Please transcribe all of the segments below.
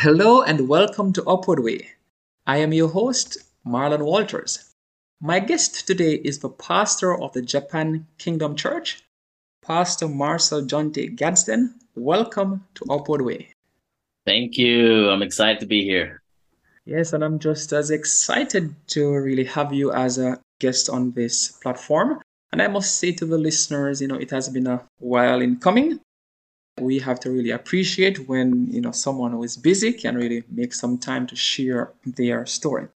Hello and welcome to Upward Way. I am your host, Marlon Walters. My guest today is the pastor of the Japan Kingdom Church, Pastor Marcel Jonte Gadsden. Welcome to Upward Way. Thank you. I'm excited to be here. Yes, and I'm just as excited to really have you as a guest on this platform. And I must say to the listeners, you know, it has been a while in coming we have to really appreciate when you know someone who is busy can really make some time to share their story.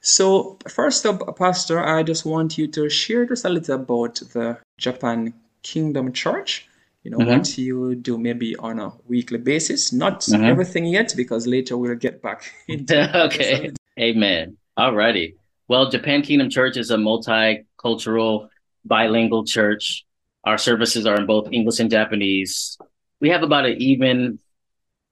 So first up pastor i just want you to share just a little about the japan kingdom church you know mm-hmm. what you do maybe on a weekly basis. Not mm-hmm. everything yet because later we'll get back into okay. Amen. Alrighty. Well japan kingdom church is a multicultural bilingual church. Our services are in both english and japanese we have about an even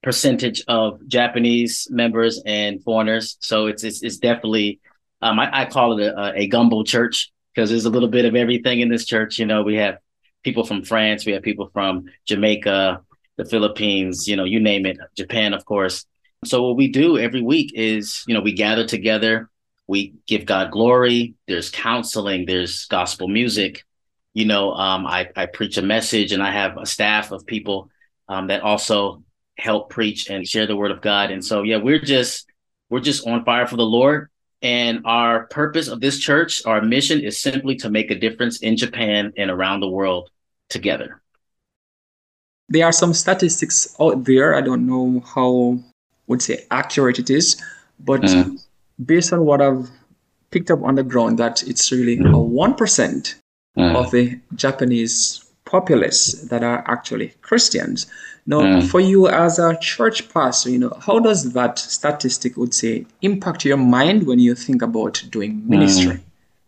percentage of Japanese members and foreigners. So it's it's, it's definitely um, I, I, call it a, a gumbo church because there's a little bit of everything in this church. You know, we have people from France, we have people from Jamaica, the Philippines, you know, you name it, Japan, of course. So what we do every week is, you know, we gather together, we give God glory. There's counseling, there's gospel music. You know, um, I I preach a message, and I have a staff of people um, that also help preach and share the word of God. And so, yeah, we're just we're just on fire for the Lord. And our purpose of this church, our mission is simply to make a difference in Japan and around the world together. There are some statistics out there. I don't know how would say accurate it is, but mm. based on what I've picked up on the ground, that it's really a one percent mm. of the Japanese populace that are actually Christians. Now, mm. for you as a church pastor, you know, how does that statistic would say impact your mind when you think about doing ministry?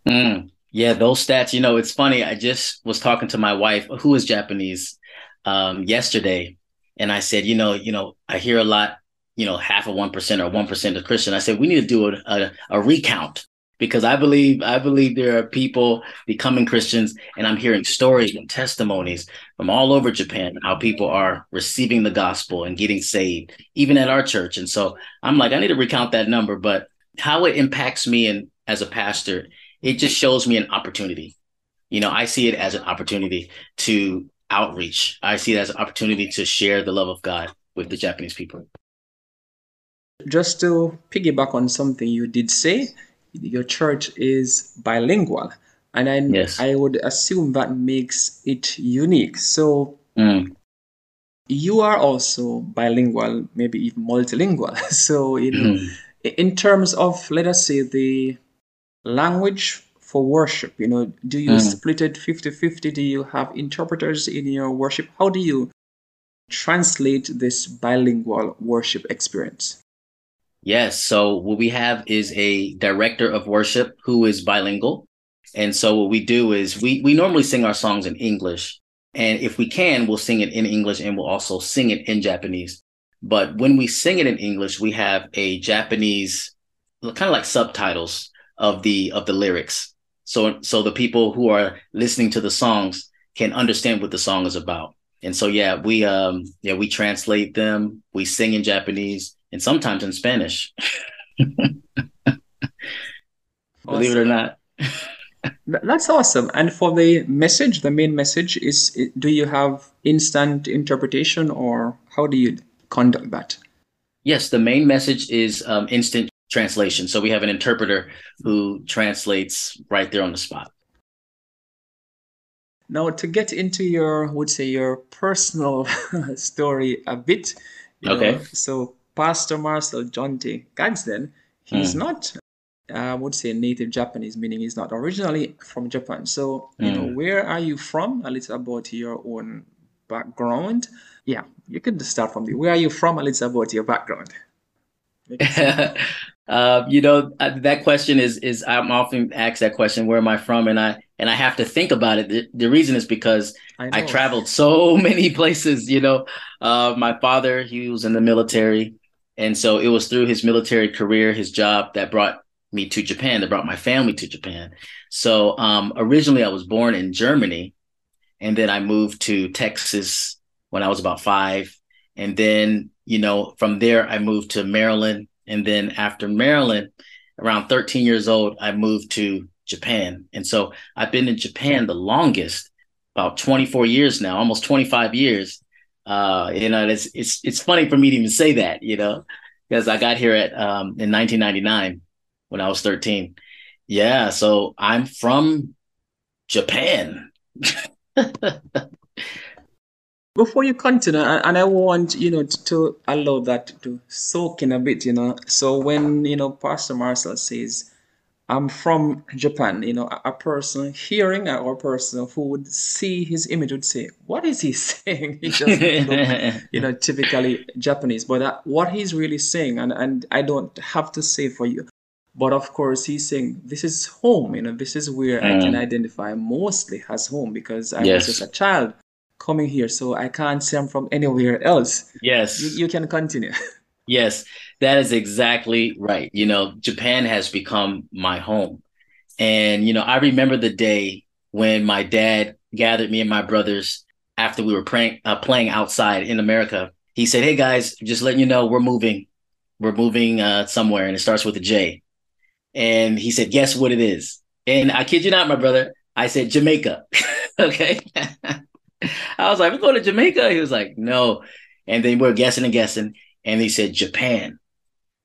Mm. Mm. Yeah, those stats, you know, it's funny. I just was talking to my wife, who is Japanese, um, yesterday, and I said, you know, you know, I hear a lot, you know, half of one percent or one percent of Christian. I said we need to do a, a, a recount because I believe I believe there are people becoming Christians, and I'm hearing stories and testimonies from all over Japan how people are receiving the gospel and getting saved, even at our church. And so I'm like, I need to recount that number, but how it impacts me and as a pastor, it just shows me an opportunity. You know, I see it as an opportunity to outreach. I see it as an opportunity to share the love of God with the Japanese people. Just to piggyback on something you did say, your church is bilingual and I, yes. I would assume that makes it unique so mm. you are also bilingual maybe even multilingual so you know mm. in terms of let us say the language for worship you know do you mm. split it 50-50 do you have interpreters in your worship how do you translate this bilingual worship experience Yes. So what we have is a director of worship who is bilingual. And so what we do is we we normally sing our songs in English. And if we can, we'll sing it in English and we'll also sing it in Japanese. But when we sing it in English, we have a Japanese kind of like subtitles of the of the lyrics. So so the people who are listening to the songs can understand what the song is about. And so yeah, we um yeah, we translate them, we sing in Japanese, and sometimes in Spanish. Believe it or not. That's awesome. And for the message, the main message is do you have instant interpretation or how do you conduct that? Yes, the main message is um, instant translation. So we have an interpreter who translates right there on the spot. Now, to get into your, would say, your personal story a bit. okay. Know, so Pastor Marcel Jonte Gadsden, he's mm. not, I would say, native Japanese, meaning he's not originally from Japan. So, you mm. know, hmm. where are you from? A little about your own background. Yeah, you can start from there. Where are you from, A little about your background. uh, you know uh, that question is is I'm often asked that question. Where am I from? And I and I have to think about it. The, the reason is because I, I, traveled so many places. You know, uh, my father he was in the military, and so it was through his military career, his job that brought me to Japan. That brought my family to Japan. So um, originally, I was born in Germany, and then I moved to Texas when I was about five, and then you know from there I moved to Maryland, and then after Maryland, around 13 years old, I moved to Japan. And so I've been in Japan the longest, about 24 years now, almost 25 years. Uh, you know, it's it's it's funny for me to even say that, you know, because I got here at um, in 1999 when I was 13. Yeah, so I'm from Japan. Before you continue, and I want you know to, to allow that to soak in a bit, you know. So when you know Pastor Marcel says I'm from Japan. You know, a, person hearing or a person who would see his image would say, "What is he saying?" He just look, you know, typically Japanese. But uh, what he's really saying, and and I don't have to say for you, but of course he's saying this is home. You know, this is where mm. I can mm. identify mostly as home because I yes. was just a child coming here, so I can't say I'm from anywhere else. Yes, you, you can continue. Yes, that is exactly right. You know, Japan has become my home. And, you know, I remember the day when my dad gathered me and my brothers after we were playing, uh, playing outside in America. He said, Hey guys, just letting you know we're moving. We're moving uh, somewhere and it starts with a J. And he said, Guess what it is? And I kid you not, my brother, I said, Jamaica. okay. I was like, We're going to Jamaica. He was like, No. And then we're guessing and guessing and he said Japan.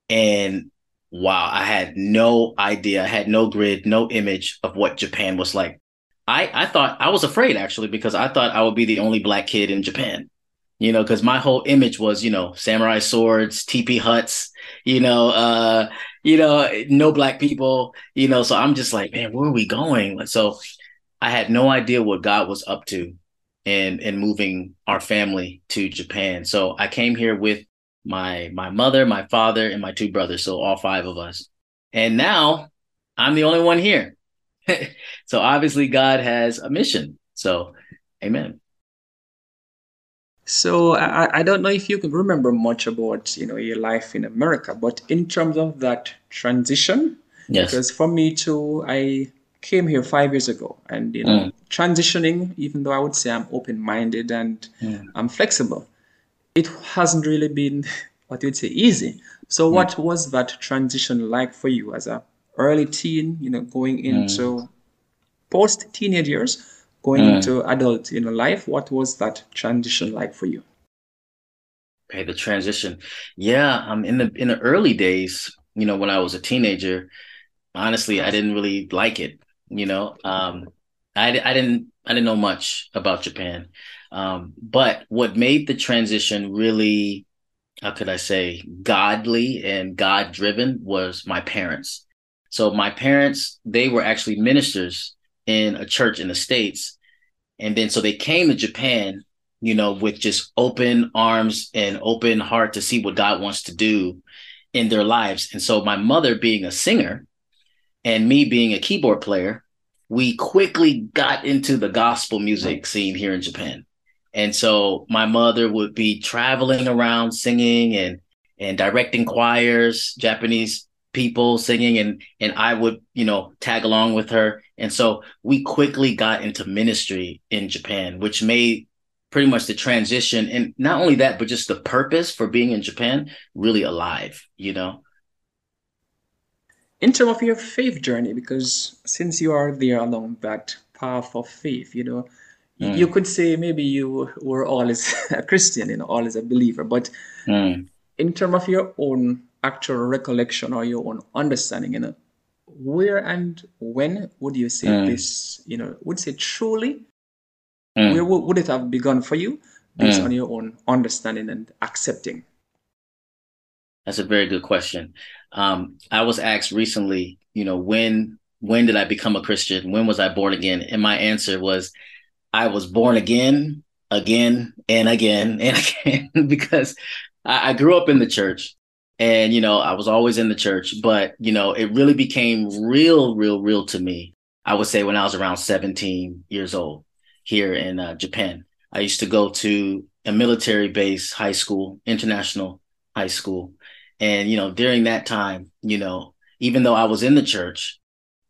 And wow, I had no idea, I had no grid, no image of what Japan was like. I, I thought I was afraid actually because I thought I would be the only black kid in Japan. You know, because my whole image was, you know, samurai swords, teepee huts, you know, uh, you know, no black people, you know. So I'm just like, man, where are we going? So I had no idea what God was up to in in moving our family to Japan. So I came here with my my mother, my father, and my two brothers. So all five of us. And now I'm the only one here. so obviously God has a mission. So amen. So I, I don't know if you can remember much about you know your life in America, but in terms of that transition, yes. because for me too, I came here five years ago, and you know mm. transitioning, even though I would say I'm open minded and mm. I'm flexible, it hasn't really been what you'd say easy. So mm. what was that transition like for you as a early teen, you know, going hmm. into mm. post teenage years, going mm. into adult, you know, life? What was that transition like for you? Okay, the transition. Yeah, um in the in the early days, you know, when I was a teenager, honestly, I didn't really like it, you know. Um I I didn't I didn't know much about Japan. Um, but what made the transition really, how could I say, godly and God driven was my parents. So my parents, they were actually ministers in a church in the States. And then so they came to Japan, you know, with just open arms and open heart to see what God wants to do in their lives. And so my mother being a singer and me being a keyboard player, we quickly got into the gospel music scene here in Japan. And so my mother would be traveling around singing and and directing choirs, Japanese people singing and and I would, you know, tag along with her. And so we quickly got into ministry in Japan, which made pretty much the transition and not only that but just the purpose for being in Japan really alive, you know. In terms of your faith journey because since you are there along that path of faith, you know, Mm. You could say maybe you were always a Christian, you know, always a believer, but mm. in terms of your own actual recollection or your own understanding, you know, where and when would you say mm. this, you know, would say truly, mm. where would it have begun for you based mm. on your own understanding and accepting? That's a very good question. Um, I was asked recently, you know, when when did I become a Christian? When was I born again? And my answer was I was born again again and again and again because I, I grew up in the church and you know i was always in the church but you know it really became real real real to me i would say when i was around 17 years old here in uh, japan. I used to go to a military base high school international high school. And you know during that time you know even though i was in the church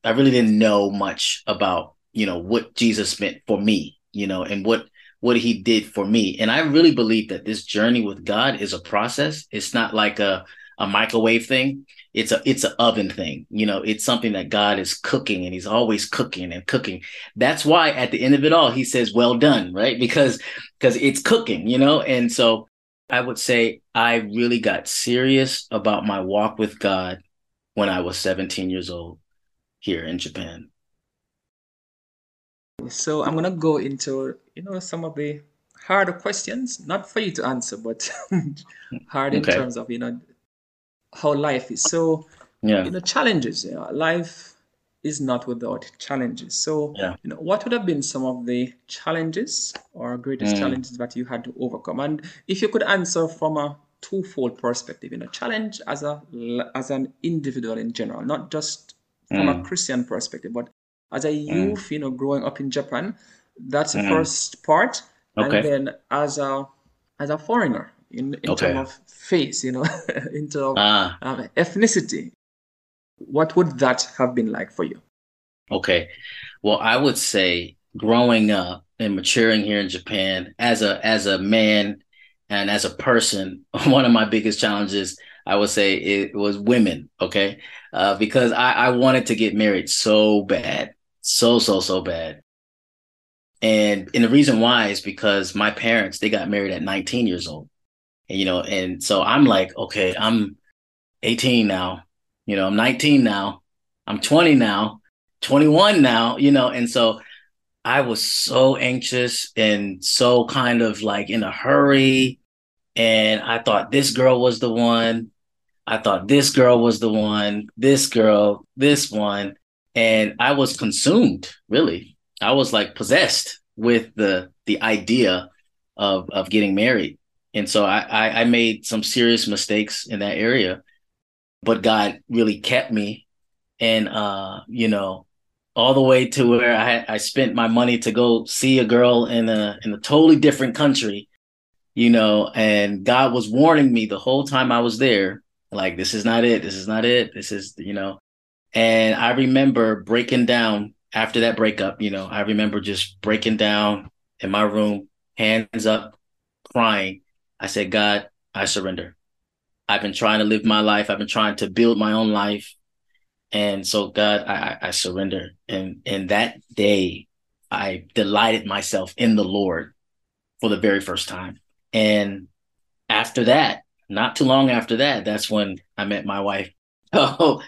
i really didn't know much about you know what jesus meant for me you know and what what he did for me and i really believe that this journey with god is a process it's not like a a microwave thing. It's a it's an oven thing. You know, it's something that God is cooking and he's always cooking and cooking. That's why at the end of it all he says well done, right? Because because it's cooking, you know? And so I would say I really got serious about my walk with God when I was 17 years old here in Japan. So I'm gonna go into you know some of the harder questions, not for you to answer, but hard in okay. terms of you know how life is. So, yeah. you know, challenges. You know, life is not without challenges. So, yeah. you know, what would have been some of the challenges or greatest mm. challenges that you had to overcome? And if you could answer from a twofold perspective, you know, challenge as a as an individual in general, not just from mm. a Christian perspective, but as a youth, mm. you know, growing up in Japan. That's the mm. first part, okay. and then as a as a foreigner, in, in okay. terms of face, you know, in terms of ah. um, ethnicity. What would that have been like for you? Okay. Well, I would say growing up and maturing here in Japan as a as a man and as a person, one of my biggest challenges I would say it was women. Okay, uh, because I, I wanted to get married so bad, so so so bad, and and the reason why is because my parents they got married at 19 years old, you know, and so I'm like, okay, I'm 18 now, you know, I'm 19 now, I'm 20 now, 21 now, you know, and so I was so anxious and so kind of like in a hurry. And I thought this girl was the one. I thought this girl was the one, this girl, this one. And I was consumed, really. I was like possessed with the the idea of of getting married. And so I, I, I made some serious mistakes in that area, but God really kept me, and uh, you know, all the way to where I I spent my money to go see a girl in a in a totally different country, you know, and God was warning me the whole time I was there, like this is not it, this is not it, this is you know, and I remember breaking down after that breakup, you know, I remember just breaking down in my room, hands up, crying I said, God, I surrender. I've been trying to live my life. I've been trying to build my own life. And so, God, I, I surrender. And, and that day, I delighted myself in the Lord for the very first time. And after that, not too long after that, that's when I met my wife. Oh,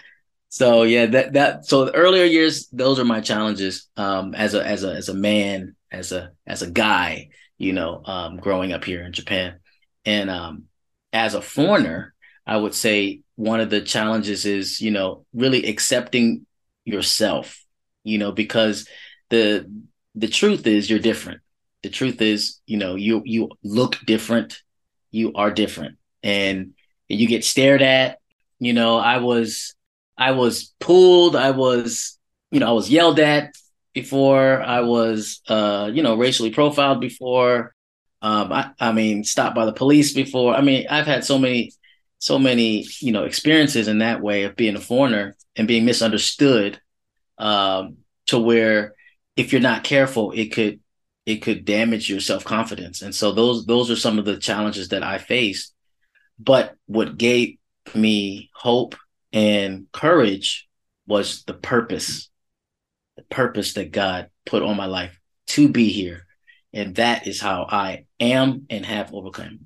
so yeah, that that so earlier years, those are my challenges um, as a as a as a man, as a as a guy, you know, um, growing up here in Japan. And um, as a foreigner, I would say one of the challenges is, you know, really accepting yourself, you know, because the the truth is you're different. The truth is, you know, you you look different, you are different. And you get stared at. You know, I was I was pulled, I was, you know, I was yelled at before, I was uh, you know, racially profiled before. Um, I, I mean, stopped by the police before. I mean, I've had so many, so many, you know, experiences in that way of being a foreigner and being misunderstood, um, to where if you're not careful, it could, it could damage your self confidence. And so those, those are some of the challenges that I faced. But what gave me hope and courage was the purpose, the purpose that God put on my life to be here and that is how I am and have overcome.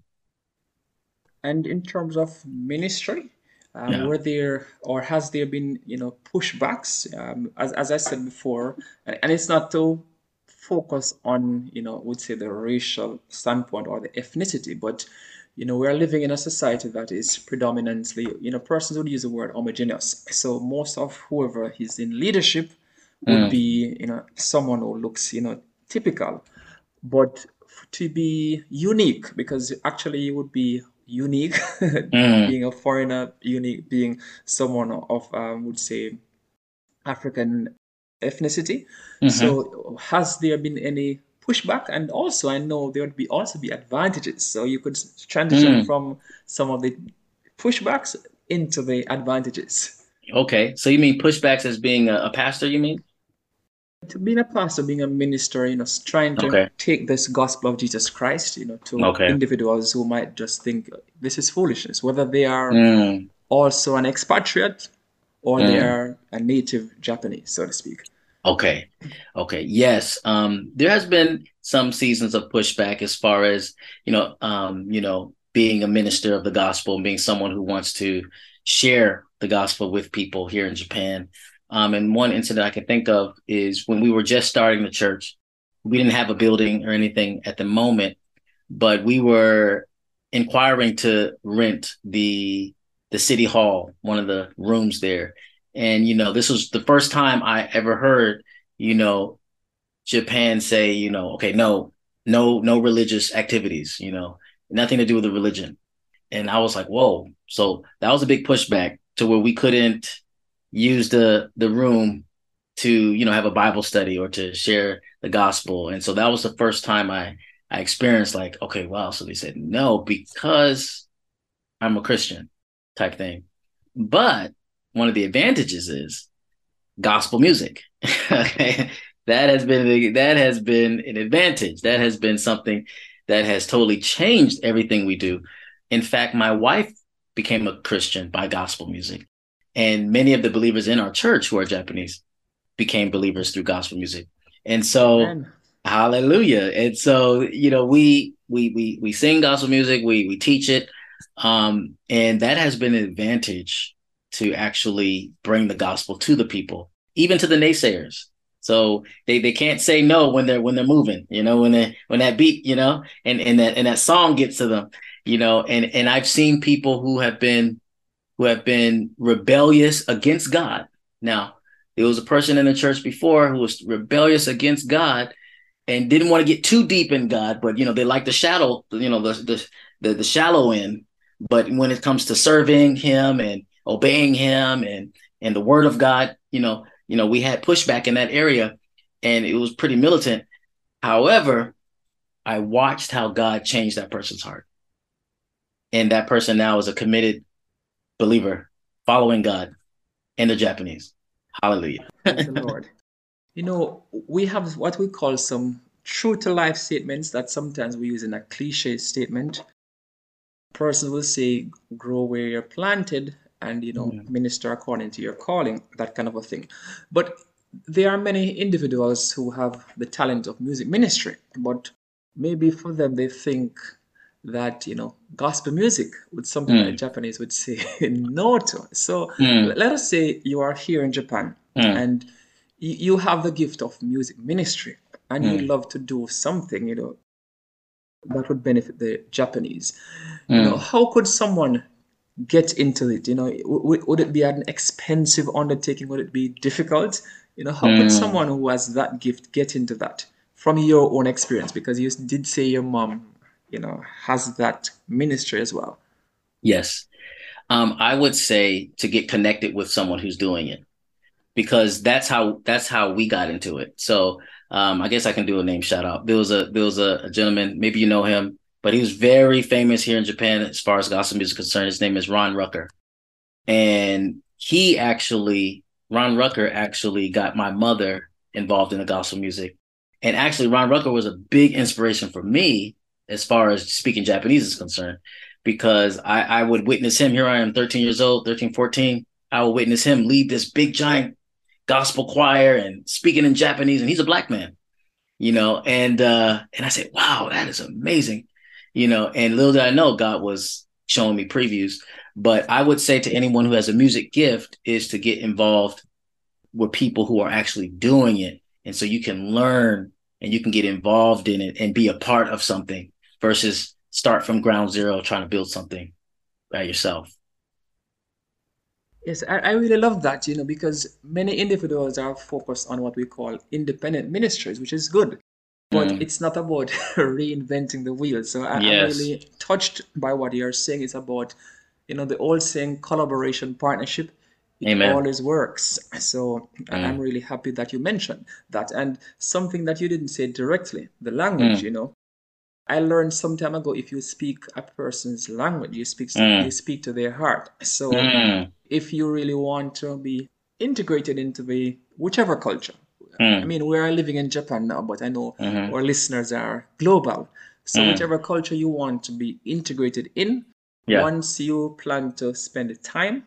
And in terms of ministry, um, yeah. were there or has there been you know pushbacks? Um, as as I said before, and it's not to focus on you know would say the racial standpoint or the ethnicity, but you know we're living in a society that is predominantly you know persons would use the word homogeneous. So most of whoever is in leadership would mm. be you know someone who looks you know typical but to be unique because actually you would be unique mm. being a foreigner unique being someone of um, would say african ethnicity mm-hmm. so has there been any pushback and also i know there would be also be advantages so you could transition mm. from some of the pushbacks into the advantages okay so you mean pushbacks as being a, a pastor you mean to being a pastor, being a minister, you know, trying to okay. take this gospel of Jesus Christ, you know, to okay. individuals who might just think this is foolishness, whether they are mm. also an expatriate or mm. they are a native Japanese, so to speak. Okay. Okay. Yes. Um, there has been some seasons of pushback as far as, you know, um, you know, being a minister of the gospel and being someone who wants to share the gospel with people here in Japan. Um, and one incident I can think of is when we were just starting the church. We didn't have a building or anything at the moment, but we were inquiring to rent the the city hall, one of the rooms there. And you know, this was the first time I ever heard, you know, Japan say, you know, okay, no, no, no religious activities, you know, nothing to do with the religion. And I was like, whoa. So that was a big pushback to where we couldn't use the the room to you know have a Bible study or to share the gospel. And so that was the first time I I experienced like, okay, wow. So they said no because I'm a Christian type thing. But one of the advantages is gospel music. okay. That has been that has been an advantage. That has been something that has totally changed everything we do. In fact, my wife became a Christian by gospel music. And many of the believers in our church who are Japanese became believers through gospel music. And so Amen. hallelujah. And so, you know, we we we we sing gospel music, we we teach it. Um, and that has been an advantage to actually bring the gospel to the people, even to the naysayers. So they, they can't say no when they're when they're moving, you know, when they when that beat, you know, and, and that and that song gets to them, you know, and and I've seen people who have been who have been rebellious against God. Now, there was a person in the church before who was rebellious against God and didn't want to get too deep in God, but you know, they like the shadow, you know, the the the, the shallow end. But when it comes to serving him and obeying him and and the word of God, you know, you know, we had pushback in that area and it was pretty militant. However, I watched how God changed that person's heart. And that person now is a committed believer, following God, and the Japanese. Hallelujah. the Lord. You know, we have what we call some true to life statements that sometimes we use in a cliche statement. Person will say, grow where you're planted and, you know, mm. minister according to your calling, that kind of a thing. But there are many individuals who have the talent of music ministry, but maybe for them they think that you know gospel music would something mm. that Japanese would say no to. So mm. let us say you are here in Japan mm. and you have the gift of music ministry and you mm. love to do something you know that would benefit the Japanese. You know, mm. how could someone get into it? You know, w- would it be an expensive undertaking? Would it be difficult? You know, how could mm. someone who has that gift get into that from your own experience? Because you did say your mom you know has that ministry as well yes um, i would say to get connected with someone who's doing it because that's how that's how we got into it so um, i guess i can do a name shout out there was a there was a, a, gentleman maybe you know him but he was very famous here in japan as far as gospel music is concerned his name is ron rucker and he actually ron rucker actually got my mother involved in the gospel music and actually ron rucker was a big inspiration for me as far as speaking Japanese is concerned, because I, I would witness him. Here I am, 13 years old, 13, 14. I would witness him lead this big giant gospel choir and speaking in Japanese, and he's a black man, you know. And uh, and I said, wow, that is amazing, you know. And little did I know, God was showing me previews. But I would say to anyone who has a music gift is to get involved with people who are actually doing it, and so you can learn and you can get involved in it and be a part of something versus start from ground zero trying to build something by yourself. Yes, I, I really love that, you know, because many individuals are focused on what we call independent ministries, which is good. But mm. it's not about reinventing the wheel. So I, am really touched by what you're saying. It's about, you know, the old saying collaboration, partnership. It Amen. always works. So mm. I'm really happy that you mentioned that. And something that you didn't say directly, the language, mm. you know. I learned some time ago if you speak a person's language, you speak mm. you speak to their heart. So mm. if you really want to be integrated into the whichever culture, Mm. I mean, we are living in Japan now, but I know mm-hmm. our listeners are global. So, mm. whichever culture you want to be integrated in, yeah. once you plan to spend the time,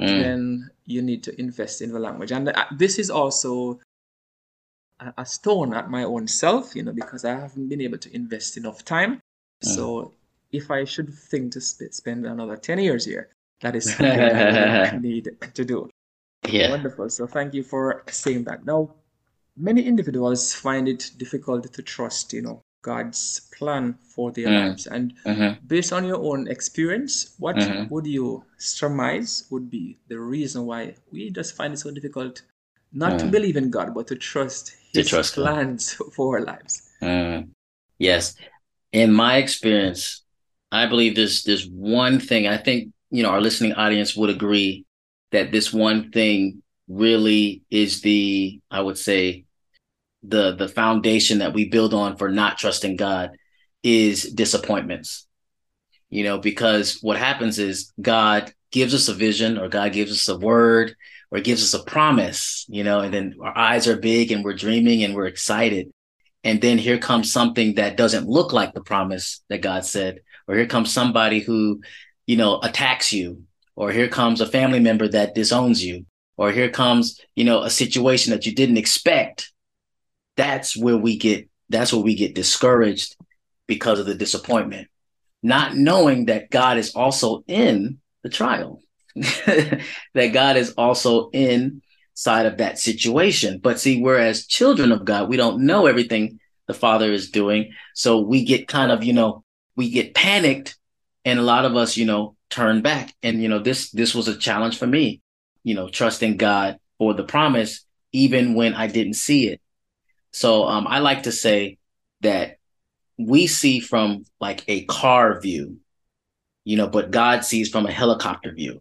mm. then you need to invest in the language. And uh, this is also a, stone at my own self, you know, because I haven't been able to invest enough time. Mm. So, if I should think to sp- spend another 10 years here, that is something that I need to do. Yeah. Wonderful. So, thank you for saying that. Now, many individuals find it difficult to trust, you know, God's plan for their mm. lives. And mm-hmm. based on your own experience, what mm-hmm. would you surmise would be the reason why we just find it so difficult not mm. to believe in God, but to trust His to trust plans God. for our lives? Mm. Yes. In my experience, I believe there's there's one thing I think you know our listening audience would agree that this one thing really is the I would say the the foundation that we build on for not trusting God is disappointments. You know, because what happens is God gives us a vision or God gives us a word or gives us a promise, you know, and then our eyes are big and we're dreaming and we're excited. And then here comes something that doesn't look like the promise that God said, or here comes somebody who, you know, attacks you, or here comes a family member that disowns you, or here comes, you know, a situation that you didn't expect that's where we get that's where we get discouraged because of the disappointment. Not knowing that god is also in the trial. That god is also inside of that situation. But see whereas children of god we don't know everything the father is doing. So we get kind of you know we get panicked and a lot of us you know turn back. And you know this this was a challenge for me you know trusting god for the promise even when i didn't see it so um, I like to say that we see from like a car view, you know, but God sees from a helicopter view.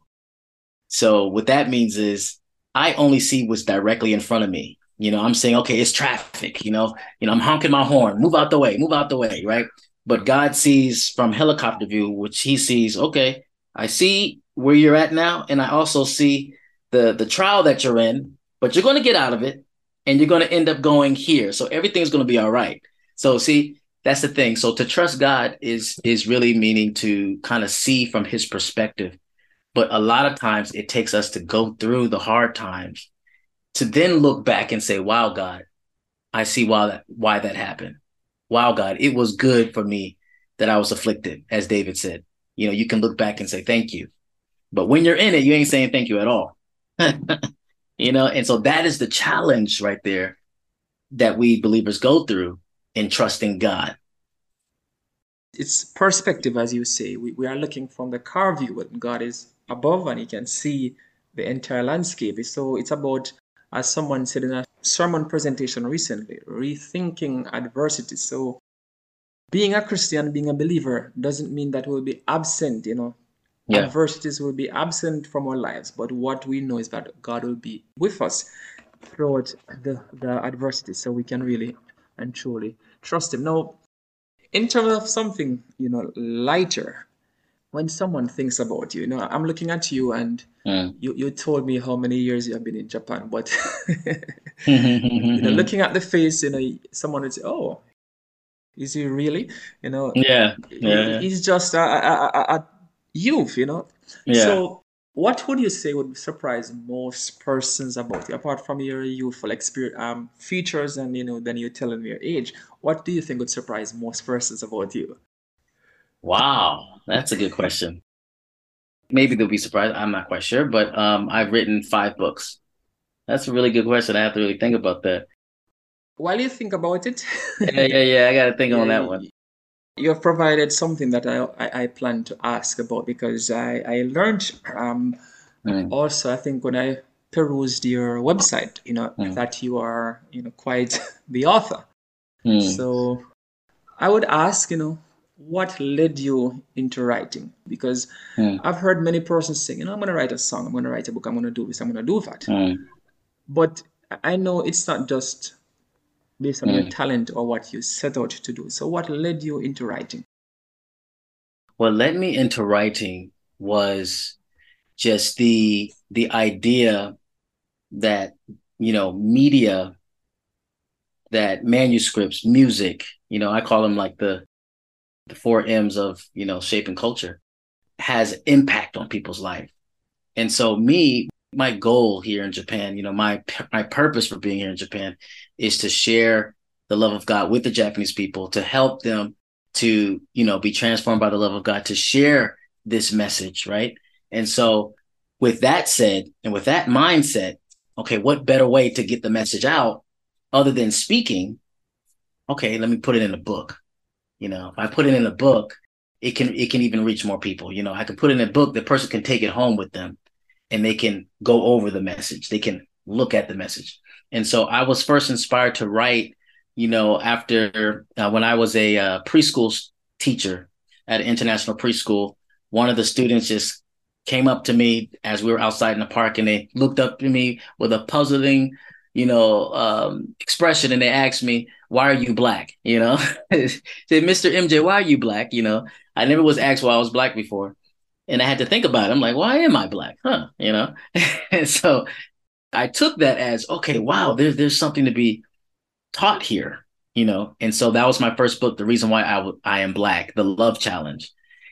So what that means is I only see what's directly in front of me. You know, I'm saying, okay, it's traffic, you know, you know, I'm honking my horn, move out the way, move out the way, right? But God sees from helicopter view, which he sees, okay, I see where you're at now, and I also see the the trial that you're in, but you're going to get out of it and you're going to end up going here. So everything's going to be all right. So see, that's the thing. So to trust God is is really meaning to kind of see from his perspective. But a lot of times it takes us to go through the hard times to then look back and say, "Wow, God, I see why that why that happened. Wow, God, it was good for me that I was afflicted," as David said. You know, you can look back and say thank you. But when you're in it, you ain't saying thank you at all. you know? And so that is the challenge right there that we believers go through in trusting god. It's perspective as you say. We, we are looking from the car view. And god is above and he can see the entire landscape. So it's about as someone said in a sermon presentation recently rethinking adversity. So being a christian being a believer doesn't mean that we'll be absent you know yeah. adversities will be absent from our lives, but what we know is that God will be with us throughout the, the adversity so we can really and truly trust Him. Now, in terms of something, you know, lighter, when someone thinks about you, you know, I'm looking at you and mm. you, you told me how many years you have been in Japan, but you know, looking at the face, you know, someone would say, Oh, is he really? You know, yeah, yeah, he, he's just a, a, a, youth, you know. Yeah. So what would you say would surprise most persons about you apart from your youthful experience um, features and you know then you're telling your age what do you think would surprise most persons about you? Wow that's a good question. Maybe they'll be surprised i'm not quite sure but um, i've written five books. That's a really good question i have to really think about that. While you think about it. Yeah yeah yeah i gotta think yeah, on that one you have provided something that I, I, I, plan to ask about because I, I learned um, mm. also, I think, when I perused your website, you know, mm. that you are, you know, quite the author. Mm. So I would ask, you know, what led you into writing? Because mm. I've heard many persons saying, you know, I'm going to write a song, I'm going to write a book, I'm going to do this, I'm going to do that. Mm. But I know it's not just based on your hmm. talent or what you set out to do. So, what led you into writing? What led me into writing was just the the idea that you know media that manuscripts music you know i call them like the the four m's of you know shape and culture has impact on people's life and so me my goal here in japan you know my my purpose for being here in japan is to share the love of god with the japanese people to help them to you know be transformed by the love of god to share this message right and so with that said and with that mindset okay, what better way to get the message out other than speaking? Okay, let me put it in a book. You know, if I put it in a book, it can it can even reach more people. You know, I can put it in a book, the person can take it home with them and they can go over the message. They can look at the message. And so I was first inspired to write, you know, after uh, when I was a uh, preschool teacher at an international preschool, one of the students just came up to me as we were outside in the park and they looked up to me with a puzzling you know um, expression and they asked me why are you black? You know? Said mr mj why are you black? You know? I never was asked why i was black before and i had to think about it. I'm like why am i black? Huh you know? And so i took that as okay wow there's there's something to be taught here you know? And so that was my first book the reason why I, w- I am black the love challenge.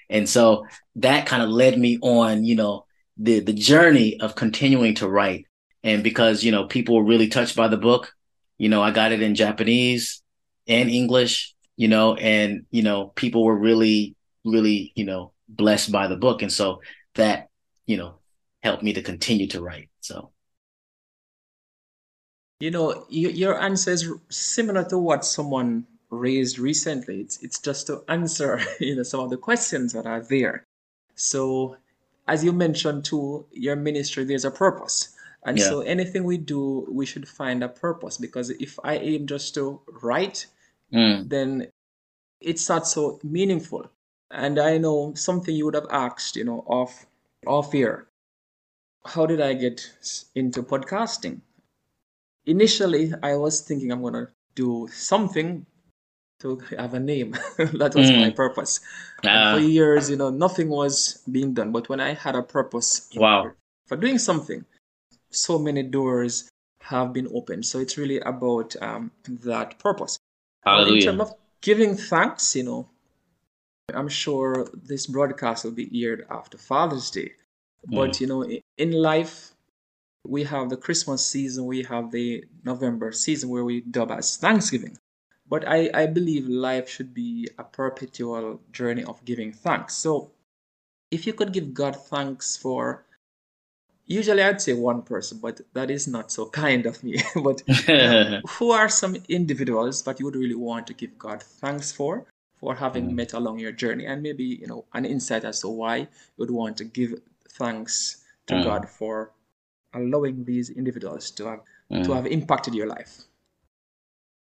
And so that kind of led me on, you know, the the journey of continuing to write. And because, you know, people were really touched by the book, you know, I got it in Japanese and English, you know, and, you know, people were really, really, you know, blessed by the book. And so that, you know, helped me to continue to write. So you know your answer is similar to what someone raised recently. It's it's just to answer you know some of the questions that are there. So as you mentioned too, your ministry there's a purpose. And yeah. so anything we do, we should find a purpose because if I aim just to write, mm. then it's not so meaningful. And I know something you would have asked, you know, off off here. How did I get into podcasting? Initially, I was thinking I'm gonna do something to have a name. that was mm. my purpose. Uh, for years, you know, nothing was being done. But when I had a purpose wow. for doing something, so many doors have been opened. So it's really about um, that purpose. Hallelujah. In terms of giving thanks, you know, I'm sure this broadcast will be aired after Father's Day. But, mm. you know, in life, we have the Christmas season, we have the November season where we dub as Thanksgiving. But I, I believe life should be a perpetual journey of giving thanks. So if you could give God thanks for usually I'd say one person, but that is not so kind of me. but who are some individuals that you would really want to give God thanks for, for having mm. met along your journey, and maybe you know an insight as to why you would want to give thanks to mm. God for allowing these individuals to have mm. to have impacted your life.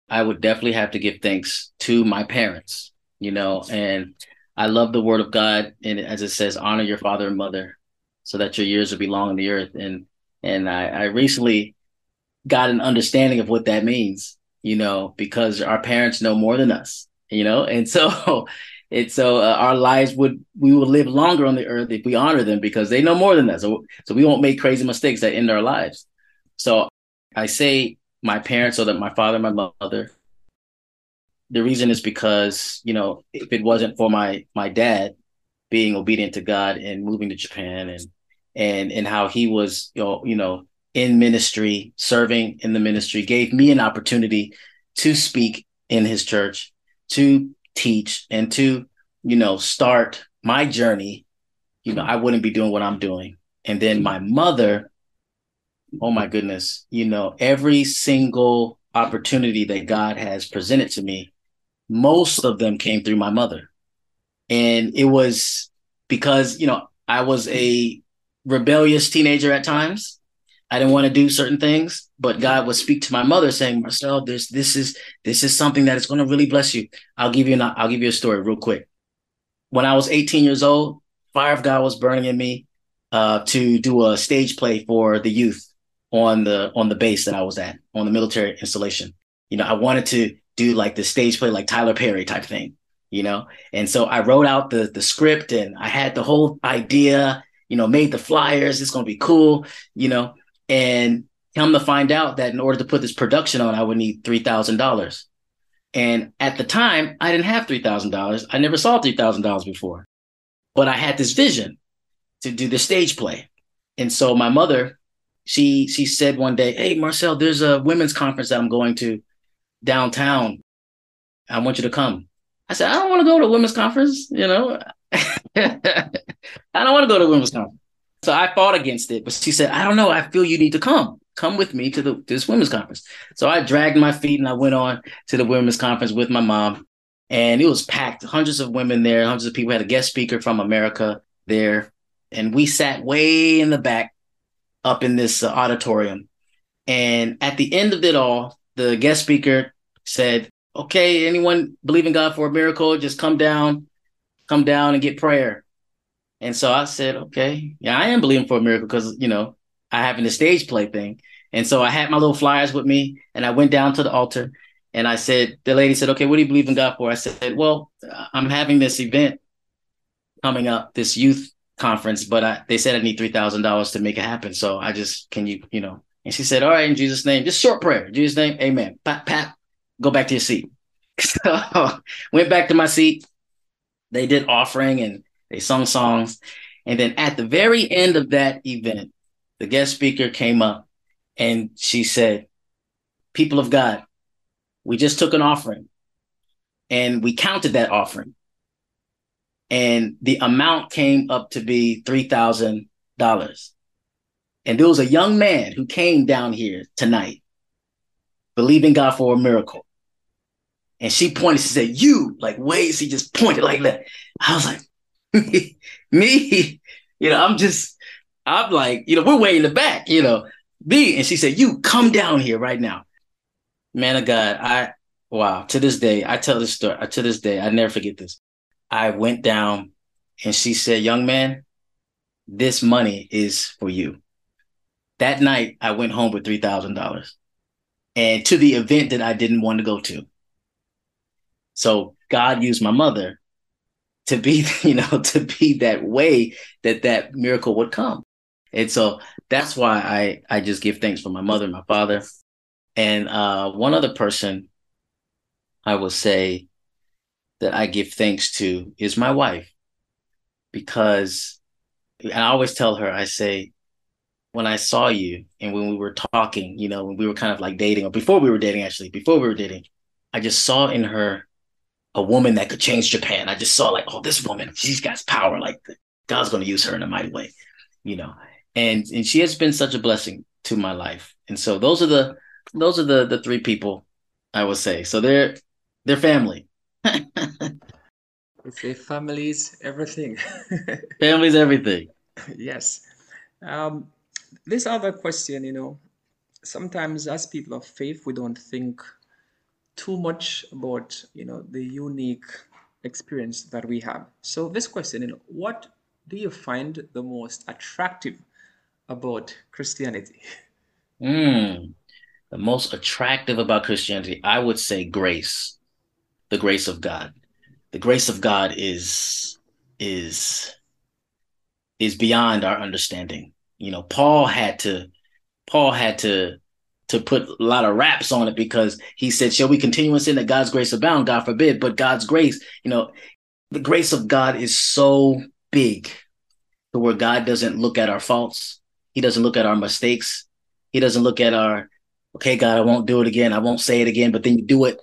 I would definitely have to give thanks to my parents, you know, and I love the word of God. And as it says, honor your father and mother so that your years will be long on the earth. And, and I, I recently got an understanding of what that means, you know, because our parents know more than us, you know, and so it's so uh, our lives would we will live longer on the earth if we honor them because they know more than us. So, so we won't make crazy mistakes that end our lives. So I say my parents, so that my father, my mother. The reason is because you know if it wasn't for my my dad being obedient to God and moving to Japan and and and how he was you know you know in ministry serving in the ministry gave me an opportunity to speak in his church to teach and to you know start my journey you know i wouldn't be doing what i'm doing and then my mother oh my goodness, you know, every single opportunity that God has presented to me, most of them came through my mother. And it was because, you know, I was a rebellious teenager at times. I didn't want to do certain things, but God would speak to my mother saying, Marcel, this this is this is something that is going to really bless you. I'll give you an, I'll give you a story real quick. When I was 18 years old, fire of God was burning in me uh, to do a stage play for the youth on the on the base that I was at on the military installation. You know, I wanted to do like the stage play like Tyler Perry type thing, you know. And so I wrote out the the script and I had the whole idea, you know, made the flyers. It's going to be cool, you know and come to find out that in order to put this production on, I would need three thousand dollars. And at the time, I didn't have three thousand dollars. I never saw three thousand dollars before, but I had this vision to do the stage play. And so my mother, she she said one day, "Hey, Marcel, there's a women's conference that I'm going to downtown. I want you to come." I said, "I don't want to go to a women's conference. You know, I don't want to go to a women's conference." So I fought against it, but she said, I don't know. I feel you need to come. Come with me to the to this women's conference. So I dragged my feet and I went on to the women's conference with my mom. And it was packed, hundreds of women there, hundreds of people. Had a guest speaker from America there. And we sat way in the back up in this uh, auditorium. And at the end of it all, the guest speaker said, Okay, anyone believe in God for a miracle, just come down, come down and get prayer. And so I said, okay, yeah, I am believing for a miracle because, you know, I having the stage play thing. And so I had my little flyers with me and I went down to the altar and I said, the lady said, okay, what do you believe in God for? I said, well, I'm having this event coming up, this youth conference, but I, they said I need $3,000 to make it happen. So I just, can you, you know, and she said, all right, in Jesus' name, just short prayer, in Jesus' name, amen. Pat, pat, go back to your seat. So went back to my seat. They did offering and they sung songs. And then at the very end of that event, the guest speaker came up and she said, People of God, we just took an offering and we counted that offering. And the amount came up to be $3,000. And there was a young man who came down here tonight, believing God for a miracle. And she pointed, she said, You, like, wait, she just pointed like that. I was like, me, you know, I'm just, I'm like, you know, we're way in the back, you know, me. And she said, you come down here right now. Man of God, I, wow, to this day, I tell this story, uh, to this day, I never forget this. I went down and she said, young man, this money is for you. That night, I went home with $3,000 and to the event that I didn't want to go to. So God used my mother to be, you know, to be that way that that miracle would come. And so that's why I I just give thanks for my mother and my father. And uh, one other person I will say that I give thanks to is my wife. Because I always tell her, I say, when I saw you and when we were talking, you know, when we were kind of like dating, or before we were dating, actually, before we were dating, I just saw in her a woman that could change Japan. I just saw like, oh, this woman, she's got power. Like God's going to use her in a mighty way, you know. And and she has been such a blessing to my life. And so those are the those are the the three people I would say. So they're they're family. say families, everything. families, everything. yes. Um, this other question, you know, sometimes as people of faith, we don't think too much about you know the unique experience that we have. So this question, you know, what do you find the most attractive about Christianity? Mm, the most attractive about Christianity, I would say grace, the grace of God. The grace of God is is is beyond our understanding. You know, Paul had to Paul had to to put a lot of raps on it because he said, Shall we continue in sin that God's grace abound? God forbid. But God's grace, you know, the grace of God is so big to where God doesn't look at our faults. He doesn't look at our mistakes. He doesn't look at our, okay, God, I won't do it again. I won't say it again. But then you do it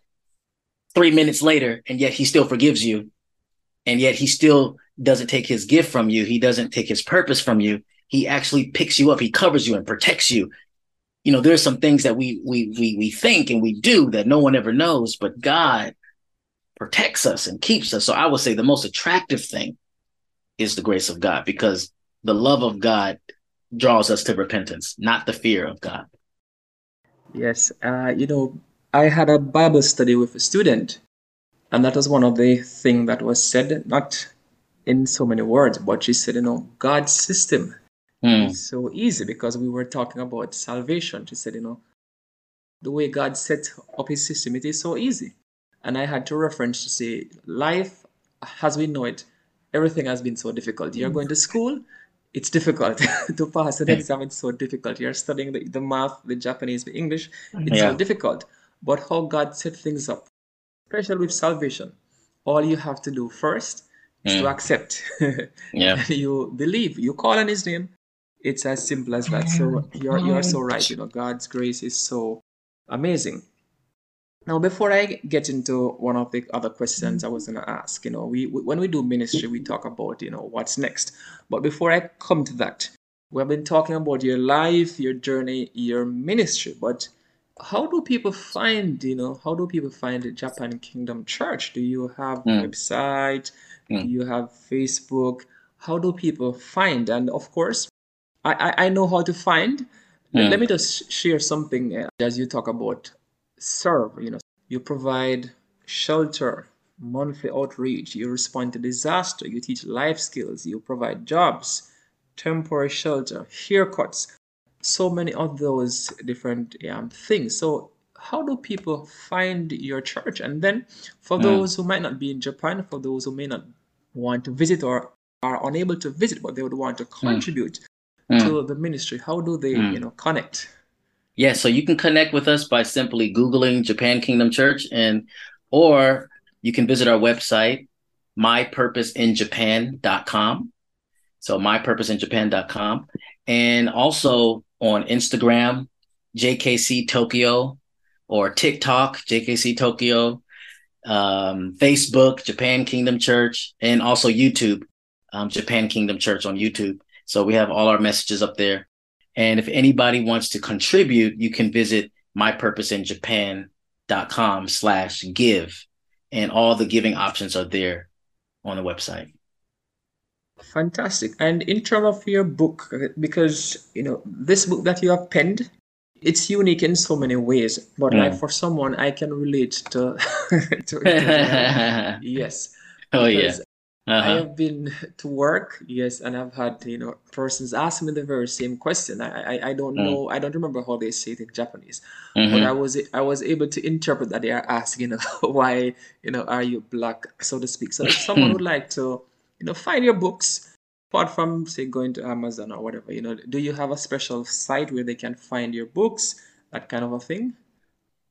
three minutes later, and yet he still forgives you. And yet he still doesn't take his gift from you. He doesn't take his purpose from you. He actually picks you up. He covers you and protects you you know, there's some things that we we we we think and we do that no one ever knows, but God protects us and keeps us. So I would say the most attractive thing is the grace of God because the love of God draws us to repentance, not the fear of God. Yes, uh, you know, I had a Bible study with a student, and that was one of the things that was said, not in so many words, but she said, you know, God's system mm. so easy because we were talking about salvation. She said, you know, the way God set up his system, it is so easy. And I had to reference to say, life as we know it, everything has been so difficult. You're going to school, it's difficult to pass an exam. It's so difficult. You're studying the, the math, the Japanese, the English. It's yeah. so difficult. But how God set things up, especially with salvation, all you have to do first is mm. to accept. yeah. you believe. You call on His name. It's as simple as that. So you're you're so right. You know, God's grace is so amazing. Now, before I get into one of the other questions I was going to ask, you know, we, we, when we do ministry, we talk about, you know, what's next. But before I come to that, we have been talking about your life, your journey, your ministry. But how do people find, you know, how do people find the Japan Kingdom Church? Do you have mm. a website? Mm. Do you have Facebook? How do people find? And of course, I, I, know how to find. Mm. Let me just share something uh, as you talk about serve you know you provide shelter monthly outreach you respond to disaster you teach life skills you provide jobs temporary shelter haircuts so many of those different um, things so how do people find your church and then for mm. those who might not be in japan for those who may not want to visit or are unable to visit but they would want to hmm. contribute mm. To the ministry how do they mm. you know connect yeah, so you can connect with us by simply Googling Japan Kingdom Church and or you can visit our website, mypurposeinjapan.com. So mypurposeinjapan.com. And also on Instagram, JKC Tokyo, or TikTok, JKC Tokyo, um, Facebook, Japan Kingdom Church, and also YouTube, um, Japan Kingdom Church on YouTube. So we have all our messages up there. And if anybody wants to contribute, you can visit mypurposeinjapan.com slash give. And all the giving options are there on the website. Fantastic. And in terms of your book, because you know, this book that you have penned, it's unique in so many ways. But mm. like for someone I can relate to, to, to yes. Oh yeah. Uh-huh. I have been to work, yes, and I've had you know persons ask me the very same question. I I, I don't mm. know, I don't remember how they say it in Japanese, mm-hmm. but I was I was able to interpret that they are asking, you know, why you know are you black, so to speak. So if someone would like to, you know, find your books, apart from say going to Amazon or whatever, you know, do you have a special site where they can find your books, that kind of a thing?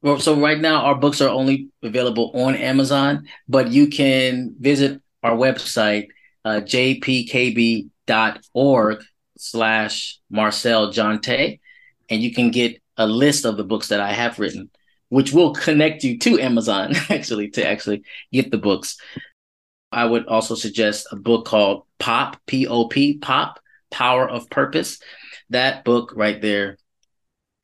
Well, so right now our books are only available on Amazon, but you can visit our website, uh, jpkb.org slash Marcel Jonte, and you can get a list of the books that I have written, which will connect you to Amazon actually to actually get the books. I would also suggest a book called Pop, P O P, Pop, Power of Purpose. That book right there,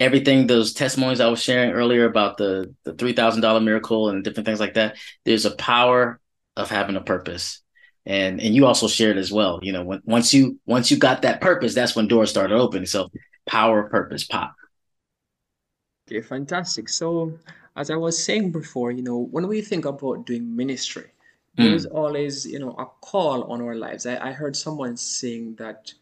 everything, those testimonies I was sharing earlier about the, the $3,000 miracle and different things like that, there's a power of having a purpose. And and you also shared as well you know when, once you once you got that purpose that's when doors started opening. So power purpose pop. Okay fantastic. So as i was saying before you know when we think about doing ministry mm. there's always you know a call on our lives. I, I heard someone saying that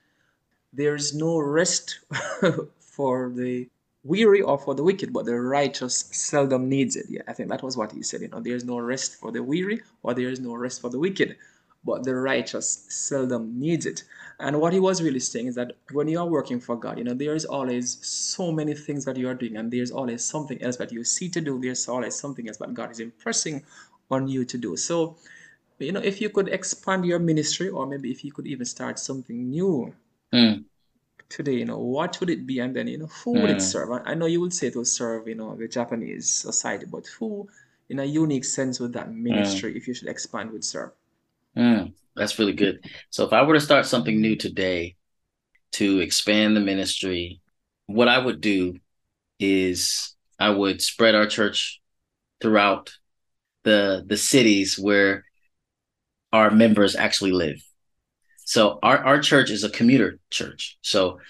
there's no rest for the weary or for the wicked, but the righteous seldom needs it. Yeah, I think that was what he said. You know, there's no rest for the weary or there is no rest for the wicked, but the righteous seldom needs it. And what he was really saying is that when you are working for God, you know, there is always so many things that you are doing, and there's always something else that you see to do. There's always something else that God is impressing on you to do. So, you know, if you could expand your ministry, or maybe if you could even start something new, mm today, you know, what would it be? And then, you know, who would it serve? I know you would say it will serve, you know, the Japanese society, but who, in a unique sense, would that ministry, if you should expand, would serve? Mm, that's really good. So if I were to start something new today to expand the ministry, what I would do is I would spread our church throughout the the cities where our members actually live. So our, our church is a commuter church. So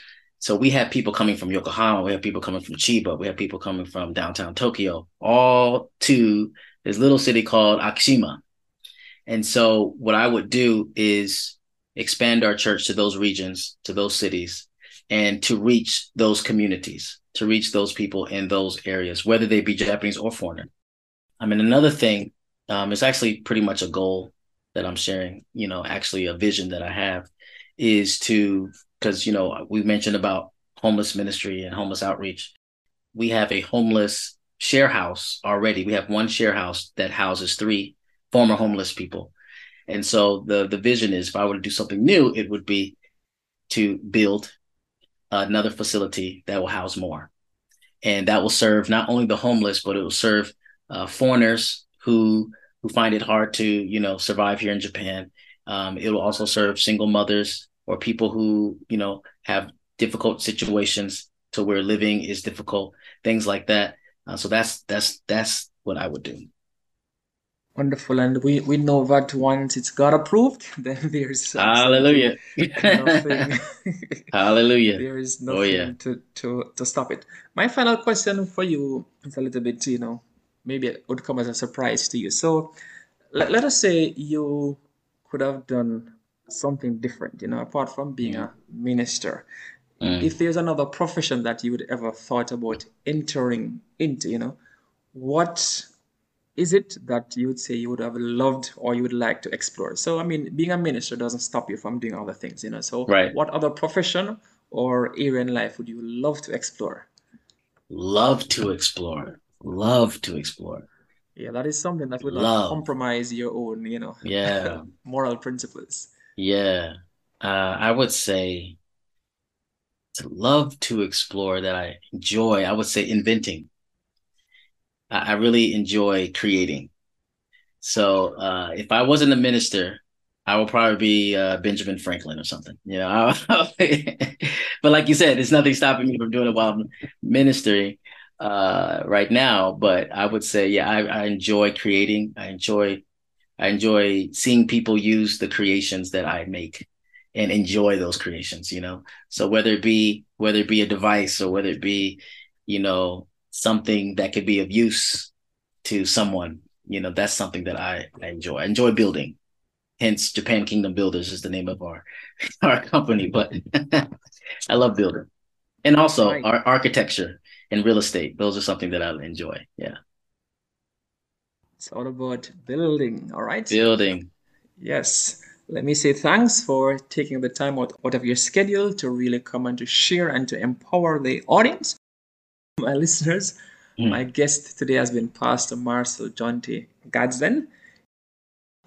So we have people coming from Yokohama, we have people coming from Chiba, we have people coming from downtown Tokyo, all to this little city called Akishima. And so what I would do is expand our church to those regions, to those cities, and to reach those communities, to reach those people in those areas, whether they be Japanese or foreigner. I mean, another thing, um, it's actually pretty much a goal that I'm sharing, you know, actually a vision that I have is to, because, you know, we mentioned about homeless ministry and homeless outreach. We have a homeless share house already. We have one share house that houses three former homeless people. And so the the vision is if I were to do something new, it would be to build another facility that will house more. And that will serve not only the homeless, but it will serve uh, foreigners who who find it hard to, you know, survive here in Japan. Um, it will also serve single mothers or people who, you know, have difficult situations to where living is difficult, things like that. Uh, so that's that's that's what I would do. Wonderful, and we we know that once it's got approved, then there's hallelujah, nothing, hallelujah. there is nothing oh, yeah. to to to stop it. My final question for you is a little bit, you know, maybe it would come as a surprise to you. So, let, let us say you could have done something different, you know, apart from being a minister. Mm. If there's another profession that you would ever thought about entering into, you know, what is it that you would say you would have loved or you would like to explore? So, I mean, being a minister doesn't stop you from doing other things, you know. So, right. what other profession or area in life would you love to explore? Love to explore. Love to explore. Yeah, that is something that would not compromise your own, you know, yeah, moral principles. Yeah, uh, I would say to love to explore that I enjoy. I would say inventing. I, really enjoy creating. So uh, if I wasn't a minister, I would probably be uh, Benjamin Franklin or something. You know, but like you said, there's nothing stopping me from doing it while I'm ministering uh, right now. But I would say, yeah, I, I enjoy creating. I enjoy, I enjoy seeing people use the creations that I make and enjoy those creations. You know, so whether it be whether it be a device or whether it be, you know, something that could be of use to someone, you know, that's something that I, I enjoy. I enjoy building. Hence, Japan Kingdom Builders is the name of our our company. But I love building, and also right. our architecture and real estate. Those are something that I enjoy. Yeah. It's all about building. All right. Building. Yes. Let me say thanks for taking the time out, out of your schedule to really come and to share and to empower the audience my listeners. Mm. My guest today has been Pastor Marcel Jonte Gadsden.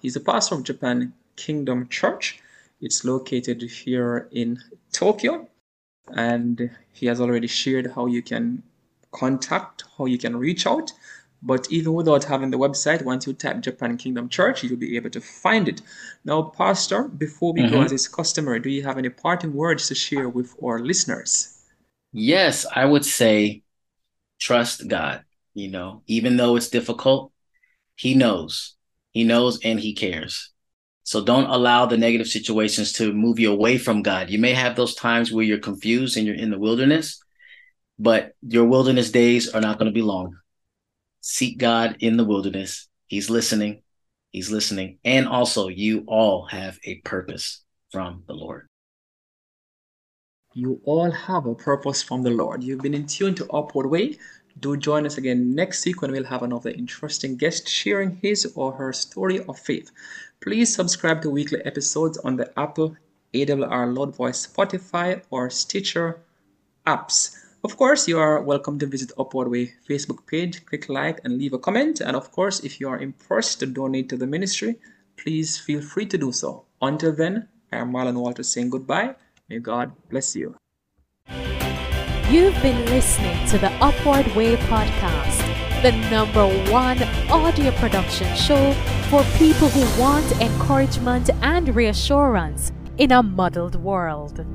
He's a pastor of Japan Kingdom Church. It's located here in Tokyo. And he has already shared how you can contact, how you can reach out. But even without having the website, once you type Japan Kingdom Church, you'll be able to find it. Now, Pastor, before we mm-hmm. go as is customary, do you have any parting words to share with our listeners? Yes, I would say trust God. You know, even though it's difficult, He knows. He knows and He cares. So don't allow the negative situations to move you away from God. You may have those times where you're confused and you're in the wilderness, but your wilderness days are not going to be long. Seek God in the wilderness. He's listening. He's listening. And also, you all have a purpose from the Lord. You all have a purpose from the Lord. You've been in tune to Upward Way. Do join us again next week when we'll have another interesting guest sharing his or her story of faith. Please subscribe to weekly episodes on the Apple, AWR Lord Voice, Spotify, or Stitcher apps. Of course, you are welcome to visit Upward Way Facebook page, click like and leave a comment. And of course, if you are impressed to donate to the ministry, please feel free to do so. Until then, I am Marlon Walter saying goodbye May God bless you. You've been listening to the Upward Way podcast, the number one audio production show for people who want encouragement and reassurance in a muddled world.